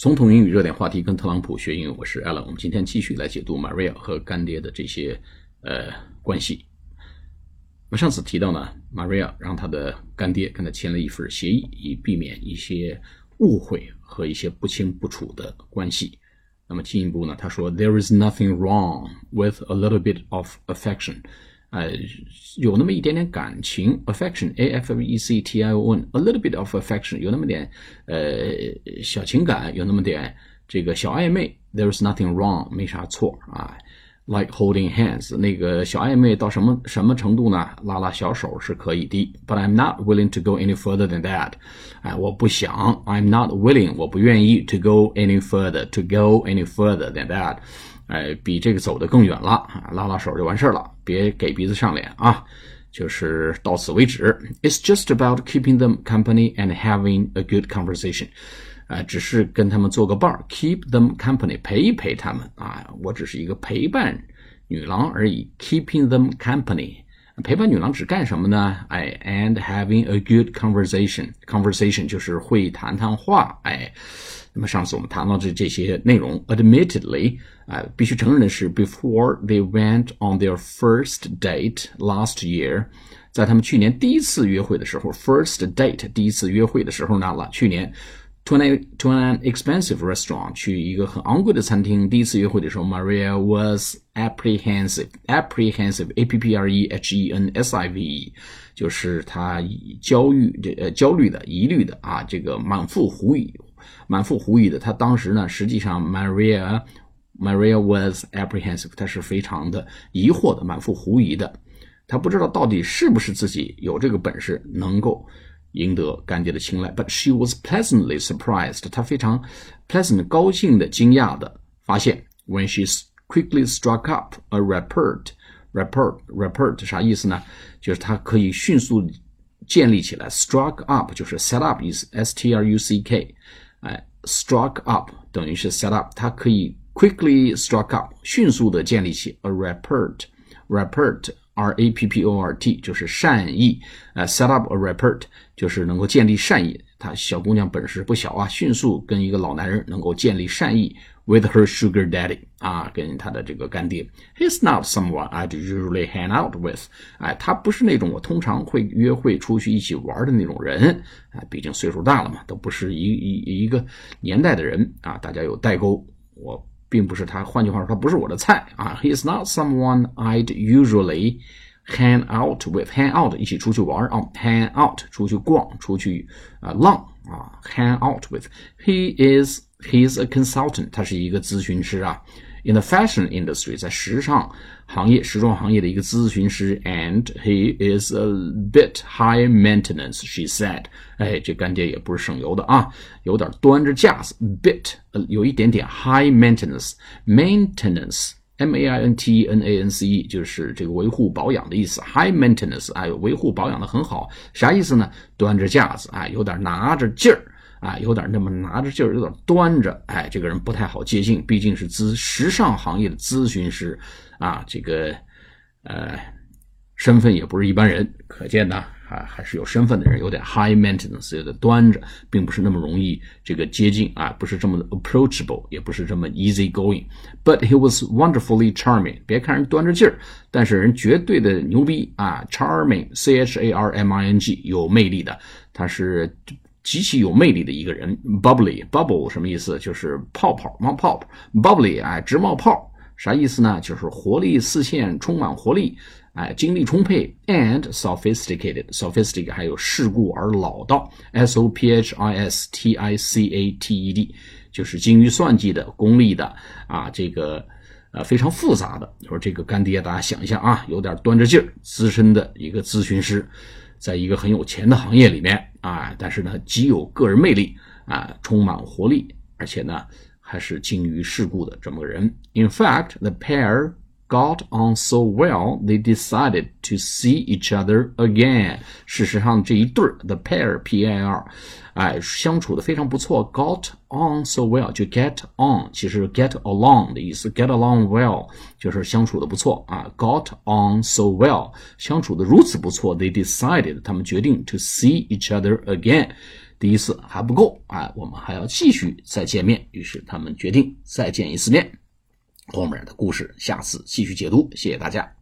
总统英语热点话题，跟特朗普学英语，我是 Alan。我们今天继续来解读 Maria 和干爹的这些呃关系。我上次提到呢，Maria 让他的干爹跟他签了一份协议，以避免一些误会和一些不清不楚的关系。那么进一步呢，他说，There is nothing wrong with a little bit of affection。呃，有那么一点点感情，affection，a f f e c t i o n，a little bit of affection，有那么点呃小情感，有那么点这个小暧昧，there is nothing wrong，没啥错啊。Like holding hands，那个小暧昧到什么什么程度呢？拉拉小手是可以的，but I'm not willing to go any further than that。哎，我不想，I'm not willing，我不愿意 to go any further，to go any further than that。哎，比这个走得更远了啊！拉拉手就完事儿了，别给鼻子上脸啊！就是到此为止。It's just about keeping them company and having a good conversation。 啊，只是跟他们做个伴儿，keep them company，陪一陪他们啊！我只是一个陪伴女郎而已，keeping them company。陪伴女郎只干什么呢？哎，and having a good conversation，conversation 就是会谈谈话，哎。那么上次我们谈到这这些内容，admittedly，啊，必须承认的是，before they went on their first date last year，在他们去年第一次约会的时候，first date 第一次约会的时候呢，了，去年 to an expensive restaurant 去一个很昂贵的餐厅，第一次约会的时候，Maria was apprehensive，apprehensive，a p p r e h e n s i v e，就是她焦虑这呃焦虑的、疑虑的啊，这个满腹狐疑。满腹狐疑的，她当时呢，实际上 Maria Maria was apprehensive，她是非常的疑惑的，满腹狐疑的，她不知道到底是不是自己有这个本事能够赢得干爹的青睐。But she was pleasantly surprised，她非常 pleasant 高兴的、惊讶的发现，when she quickly struck up a rapport，rapport，rapport 啥意思呢？就是她可以迅速建立起来，struck up 就是 set up 意思，s t r u c k。哎，struck up 等于是 set up，它可以 quickly struck up，迅速的建立起 a R A P P O R T 就是善意，呃，set up a rapport 就是能够建立善意。她小姑娘本事不小啊，迅速跟一个老男人能够建立善意。with her sugar daddy 啊，跟他的这个干爹。He's not someone I'd usually hang out with。哎，他不是那种我通常会约会出去一起玩的那种人。啊，毕竟岁数大了嘛，都不是一一一个年代的人啊，大家有代沟。我并不是他，换句话说，他不是我的菜啊。He is not someone I'd usually hang out with。hang out 一起出去玩啊，hang out 出去逛，出去啊浪啊，hang out with。He is He's a consultant，他是一个咨询师啊。In the fashion industry，在时尚行业、时装行业的一个咨询师，and he is a bit high maintenance. She said，哎，这干爹也不是省油的啊，有点端着架子，bit，有一点点 high maintenance，maintenance，m a i n t e n a n c e，就是这个维护保养的意思。high maintenance，哎，维护保养的很好，啥意思呢？端着架子，哎，有点拿着劲儿。啊，有点那么拿着劲儿，有点端着，哎，这个人不太好接近，毕竟是咨时尚行业的咨询师，啊，这个呃身份也不是一般人，可见呢，啊还是有身份的人，有点 high maintenance，有点端着，并不是那么容易这个接近啊，不是这么 approachable，也不是这么 easy going。But he was wonderfully charming。别看人端着劲儿，但是人绝对的牛逼啊，charming，c h a r m i n g，有魅力的，他是。极其有魅力的一个人，bubbly，bubble 什么意思？就是泡泡冒泡泡，bubbly 哎，直冒泡，啥意思呢？就是活力四现，充满活力，哎，精力充沛，and sophisticated，sophisticated 还有世故而老道，s o p h i s t i c a t e d，就是精于算计的，功利的啊，这个呃非常复杂的。说这个干爹，大家想一下啊，有点端着劲儿，资深的一个咨询师。在一个很有钱的行业里面啊，但是呢，极有个人魅力啊，充满活力，而且呢，还是精于世故的这么个人。In fact, the pair got on so well they decided to see each other again。事实上，这一对儿，the pair P A R，哎，相处的非常不错，got on so well 就 get on，其实 get along 的意思，get along well 就是相处的不错啊，got on so well 相处的如此不错，they decided 他们决定 to see each other again， 第一次还不够啊，我们还要继续再见面。于是他们决定再见一次面。 后面的故事下次继续解读，谢谢大家。